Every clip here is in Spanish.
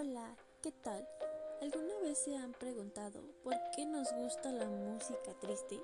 Hola, ¿qué tal? ¿Alguna vez se han preguntado por qué nos gusta la música triste?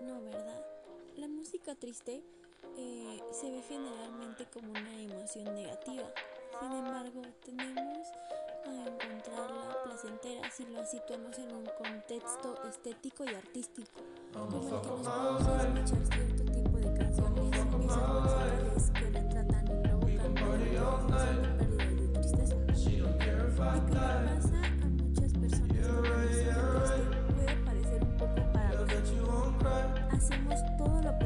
No, ¿verdad? La música triste eh, se ve generalmente como una emoción negativa. Sin embargo, tenemos a encontrarla placentera si la situamos en un contexto estético y artístico, como el que nos podemos escuchar cierto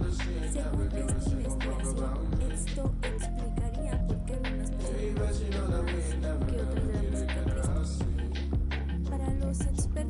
Según yo es una esto explicaría por qué unas personas que otras la buscan Para los expertos